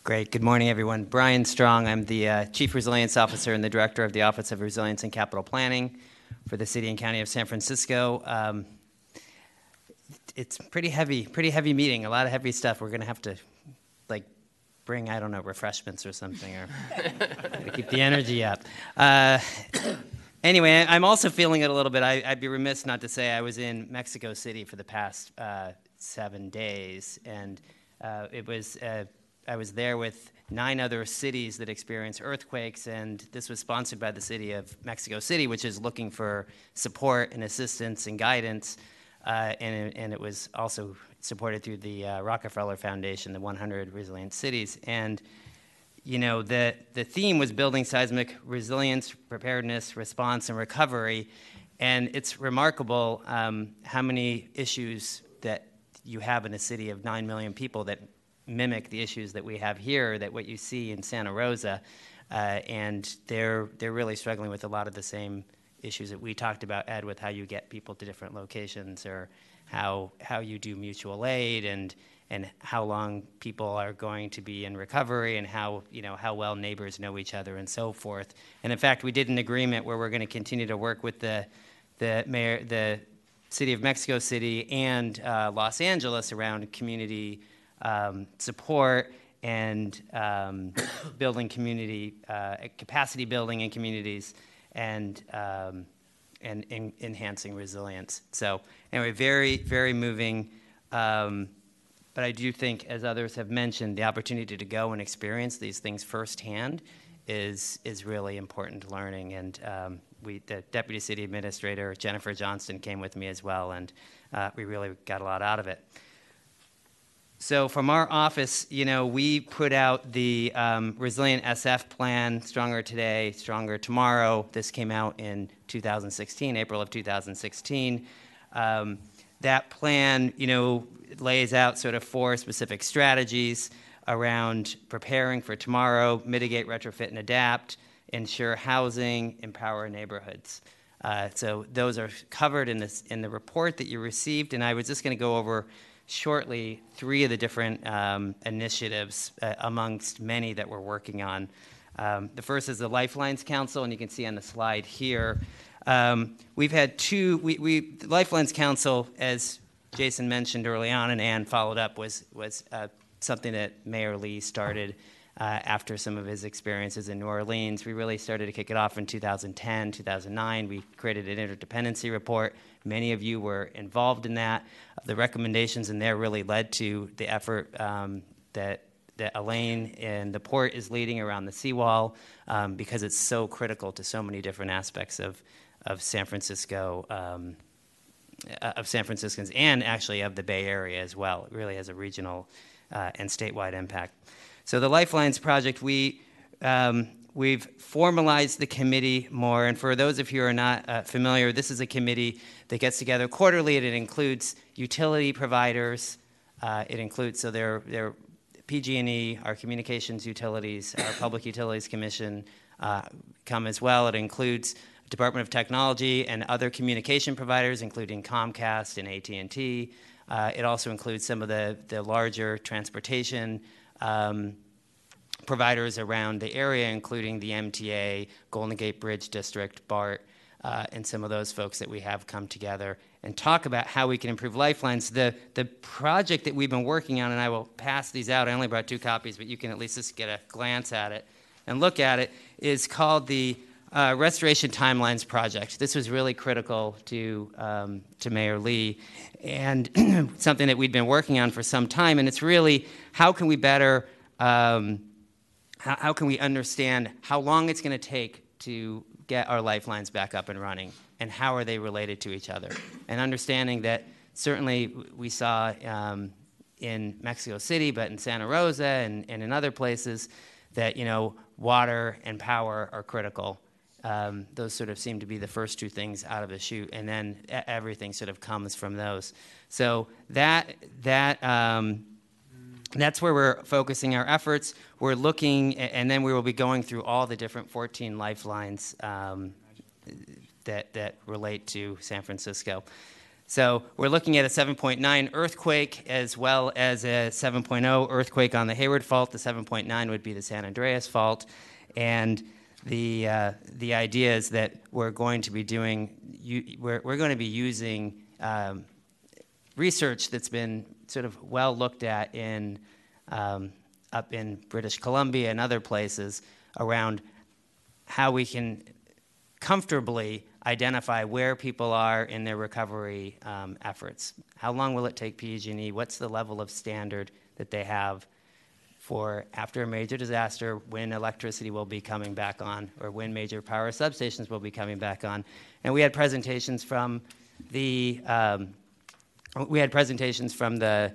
Great. Good morning, everyone. Brian Strong. I'm the uh, Chief Resilience Officer and the Director of the Office of Resilience and Capital Planning for the City and County of San Francisco. Um, it's pretty heavy, pretty heavy meeting. A lot of heavy stuff. We're going to have to, like, bring I don't know refreshments or something, or [LAUGHS] keep the energy up. Uh, anyway, I'm also feeling it a little bit. I, would be remiss not to say I was in Mexico City for the past uh, seven days, and uh, it was I was there with nine other cities that experience earthquakes, and this was sponsored by the city of Mexico City, which is looking for support and assistance and guidance. Uh, and, and, it was also supported through the uh, Rockefeller Foundation, the 100 Resilient Cities. And you know, the, the theme was building seismic resilience, preparedness, response, and recovery. And it's remarkable um, how many issues that you have in a city of 9 million people that mimic the issues that we have here, that what you see in Santa Rosa, uh, and they're they're really struggling with a lot of the same issues that we talked about, Ed, with how you get people to different locations, or how how you do mutual aid, and and how long people are going to be in recovery, and how you know how well neighbors know each other, and so forth. And in fact, we did an agreement where we're going to continue to work with the the mayor the city of Mexico City and uh, Los Angeles around community um, support and um, [COUGHS] building community uh, capacity building in communities and um, and in, enhancing resilience. So anyway, very very moving. Um, but I do think, as others have mentioned, the opportunity to go and experience these things firsthand is is really important learning. And um, we, the deputy city administrator Jennifer Johnston came with me as well, and uh, we really got a lot out of it. So, from our office, you know, we put out the um, Resilient SF plan, Stronger Today, Stronger Tomorrow. This came out in 2016, April of 2016. Um, that plan, you know, lays out sort of four specific strategies around preparing for tomorrow, mitigate, retrofit, and adapt, ensure housing, empower neighborhoods. Uh, so those are covered in this in the report that you received, and I was just going to go over shortly three of the different um, initiatives uh, amongst many that we're working on. Um, the first is the Lifelines Council, and you can see on the slide here. Um, we've had two. We, we Lifelines Council, as Jason mentioned early on, and Anne followed up, was was uh, something that Mayor Lee started uh, after some of his experiences in New Orleans. We really started to kick it off in 2010, 2009. We created an interdependency report. Many of you were involved in that. The recommendations in there really led to the effort um, that that Elaine and the port is leading around the seawall um, because it's so critical to so many different aspects of, of San Francisco, um, of San Franciscans, and actually of the Bay Area as well. It really has a regional uh, and statewide impact. So the Lifelines project, we um, we've formalized the committee more. And for those of you who are not uh, familiar, this is a committee that gets together quarterly, and it includes utility providers. Uh, it includes so there there PG&E, our communications utilities, our Public Utilities Commission uh, come as well. It includes Department of Technology and other communication providers, including Comcast and AT&T. Uh, it also includes some of the, the larger transportation um, providers around the area, including the MTA, Golden Gate Bridge District, BART, uh, and some of those folks that we have come together and talk about how we can improve lifelines. The, the project that we've been working on, and I will pass these out, I only brought two copies, but you can at least just get a glance at it and look at it, is called the uh, Restoration Timelines Project. This was really critical to, um, to Mayor Lee and [CLEARS THROAT] something that we'd been working on for some time. And it's really how can we better, um, how, how can we understand how long it's going to take to get our lifelines back up and running and how are they related to each other? And understanding that certainly we saw um, in Mexico City, but in Santa Rosa and, and in other places, that you know water and power are critical. Um, those sort of seem to be the first two things out of the chute, and then everything sort of comes from those. So that that um, that's where we're focusing our efforts. We're looking, and then we will be going through all the different 14 lifelines um, that that relate to San Francisco. So we're looking at a 7.9 earthquake as well as a 7.0 earthquake on the Hayward Fault. The 7.9 would be the San Andreas Fault, and the uh, the idea is that we're going to be doing we're we're going to be using um, research that's been sort of well looked at in um, up in British Columbia and other places around how we can comfortably identify where people are in their recovery um, efforts. How long will it take PG&E? What's the level of standard that they have for after a major disaster when electricity will be coming back on or when major power substations will be coming back on? And we had presentations from the um, we had presentations from the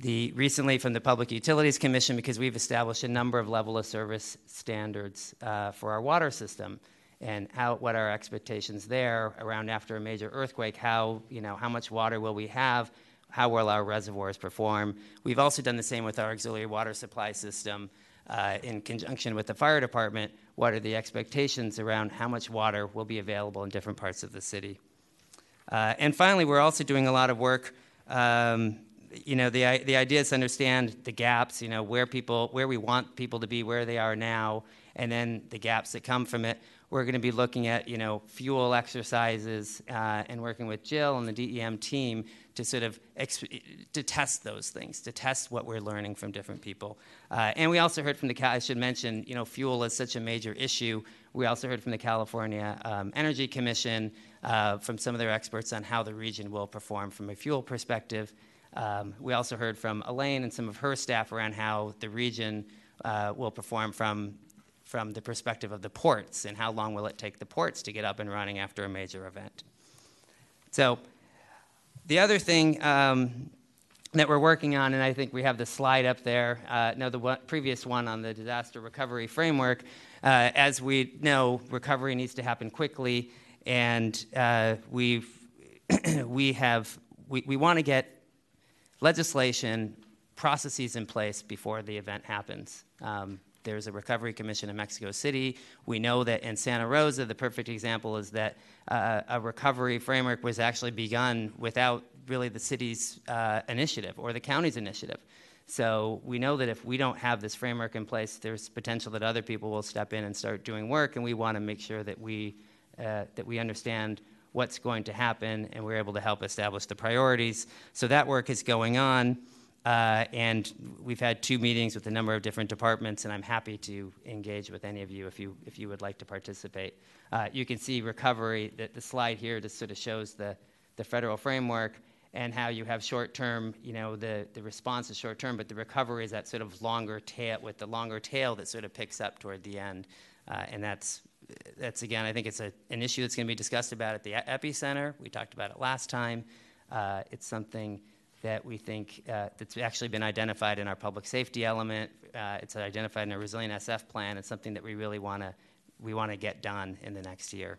the recently from the Public Utilities Commission because we've established a number of level of service standards uh, for our water system. And how, what our expectations there around after a major earthquake, how, you know, how much water will we have, how well our reservoirs perform. We've also done the same with our auxiliary water supply system uh, in conjunction with the fire department. What are the expectations around how much water will be available in different parts of the city? Uh, and finally, we're also doing a lot of work. Um, you know, the, the idea is to understand the gaps, you know, where people, where we want people to be, where they are now, and then the gaps that come from it. We're going to be looking at, you know, fuel exercises uh, and working with Jill and the DEM team to sort of to test those things, to test what we're learning from different people. Uh, and we also heard from the, I should mention, you know, fuel is such a major issue. We also heard from the California um, Energy Commission, uh, from some of their experts on how the region will perform from a fuel perspective. Um, we also heard from Elaine and some of her staff around how the region uh, will perform from from the perspective of the ports and how long will it take the ports to get up and running after a major event. So, the other thing um, that we're working on, and I think we have the slide up there, uh, no, the one, previous one on the disaster recovery framework. Uh, as we know, recovery needs to happen quickly, and uh, we've [CLEARS THROAT] we have we, we want to get legislation, processes in place before the event happens. Um, there's a recovery commission in Mexico City. We know that in Santa Rosa, the perfect example is that uh, a recovery framework was actually begun without really the city's uh, initiative or the county's initiative. So we know that if we don't have this framework in place, there's potential that other people will step in and start doing work, and we want to make sure that we uh, that we understand what's going to happen, and we're able to help establish the priorities. So that work is going on. Uh, and we've had two meetings with a number of different departments, and I'm happy to engage with any of you if you, if you would like to participate. Uh, you can see recovery, the, the slide here just sort of shows the, the federal framework and how you have short term, you know, the, the response is short term, but the recovery is that sort of longer tail, with the longer tail that sort of picks up toward the end. Uh, and that's, that's, again, I think it's a, an issue that's going to be discussed about at the epicenter. We talked about it last time. Uh, it's something that we think uh, that's actually been identified in our public safety element. Uh, it's identified in our resilient SF plan. It's something that we really want to we want to get done in the next year.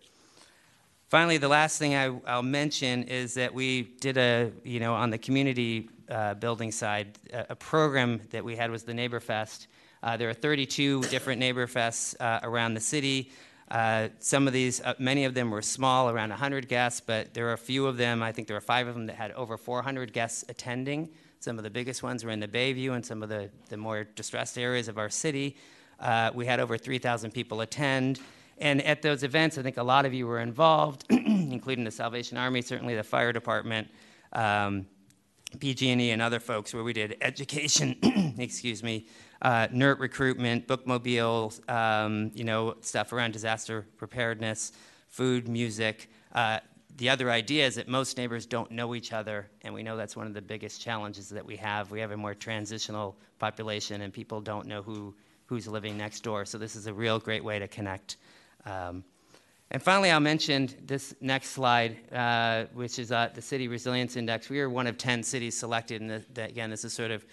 Finally, the last thing I, will mention is that we did a you know on the community uh, building side a, a, program that we had was the Neighbor Fest. Uh, there are 32 different Neighbor Fests uh, around the city. Uh, some of these, uh, many of them were small, around 100 guests, but there are a few of them, I think there were five of them that had over 400 guests attending. Some of the biggest ones were in the Bayview and some of the, the more distressed areas of our city. Uh, we had over 3,000 people attend. And at those events, I think a lot of you were involved, [CLEARS THROAT] including the Salvation Army, certainly the fire department, um, PG&E, and other folks, where we did education, [CLEARS THROAT] excuse me, uh, NERT recruitment, bookmobiles, um, you know, stuff around disaster preparedness, food, music. Uh, the other idea is that most neighbors don't know each other, and we know that's one of the biggest challenges that we have. We have a more transitional population, and people don't know who, who's living next door. So this is a real great way to connect. Um, and finally, I'll mention this next slide, uh, which is uh, the City Resilience Index. We are one of 10 cities selected, and again, this is sort of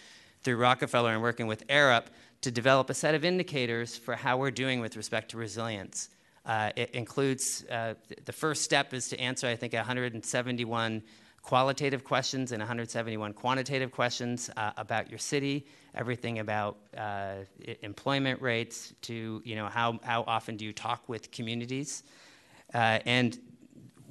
through Rockefeller and working with Arup to develop a set of indicators for how we're doing with respect to resilience. Uh, it includes uh, the first step is to answer, I think, 171 qualitative questions and 171 quantitative questions uh, about your city, everything about uh, employment rates to you know how, how often do you talk with communities, uh, and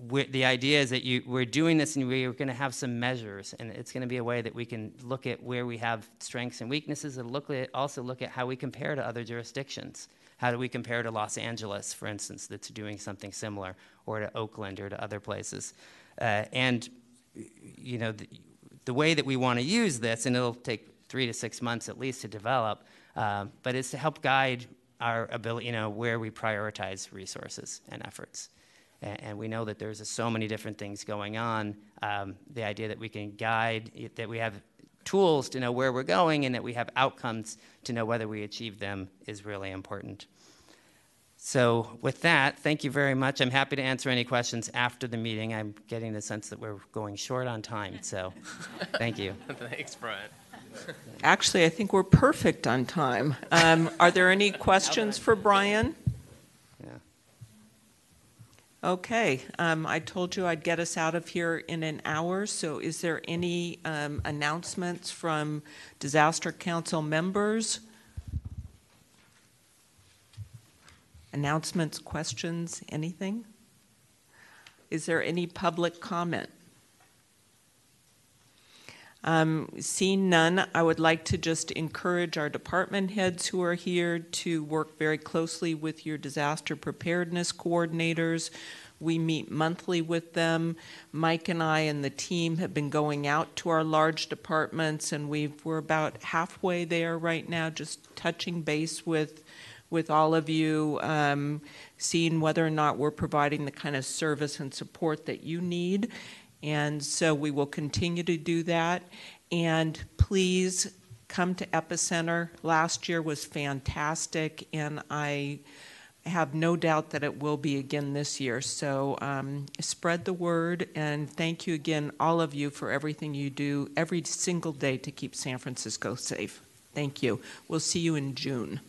the idea is that you, we're doing this and we're going to have some measures, and it's going to be a way that we can look at where we have strengths and weaknesses, and look at, also look at how we compare to other jurisdictions. How do we compare to Los Angeles, for instance, that's doing something similar, or to Oakland, or to other places? Uh, and you know, the, the, way that we want to use this, and it'll take three to six months at least to develop, um, but is to help guide our ability, you know, where we prioritize resources and efforts and, and we know that there's so many different things going on. Um, the idea that we can guide, that we have tools to know where we're going, and that we have outcomes to know whether we achieve them is really important. So, with that, thank you very much. I'm happy to answer any questions after the meeting. I'm getting the sense that we're going short on time, so [LAUGHS] thank you. Thanks, Brian. Actually, I think we're perfect on time. Um, are there any questions for Brian? Okay, um, I told you I'd get us out of here in an hour, so is there any um, announcements from Disaster Council members? Announcements, questions, anything? Is there any public comment? Um, seeing none, I would like to just encourage our department heads who are here to work very closely with your disaster preparedness coordinators. We meet monthly with them. Mike and I and the team have been going out to our large departments, and we are about halfway there right now, just touching base with with all of you, um, seeing whether or not we're providing the kind of service and support that you need. And so we will continue to do that. And please come to Epicenter. Last year was fantastic, and I have no doubt that it will be again this year. So um, spread the word, and thank you again, all of you, for everything you do every single day to keep San Francisco safe. Thank you. We'll see you in June.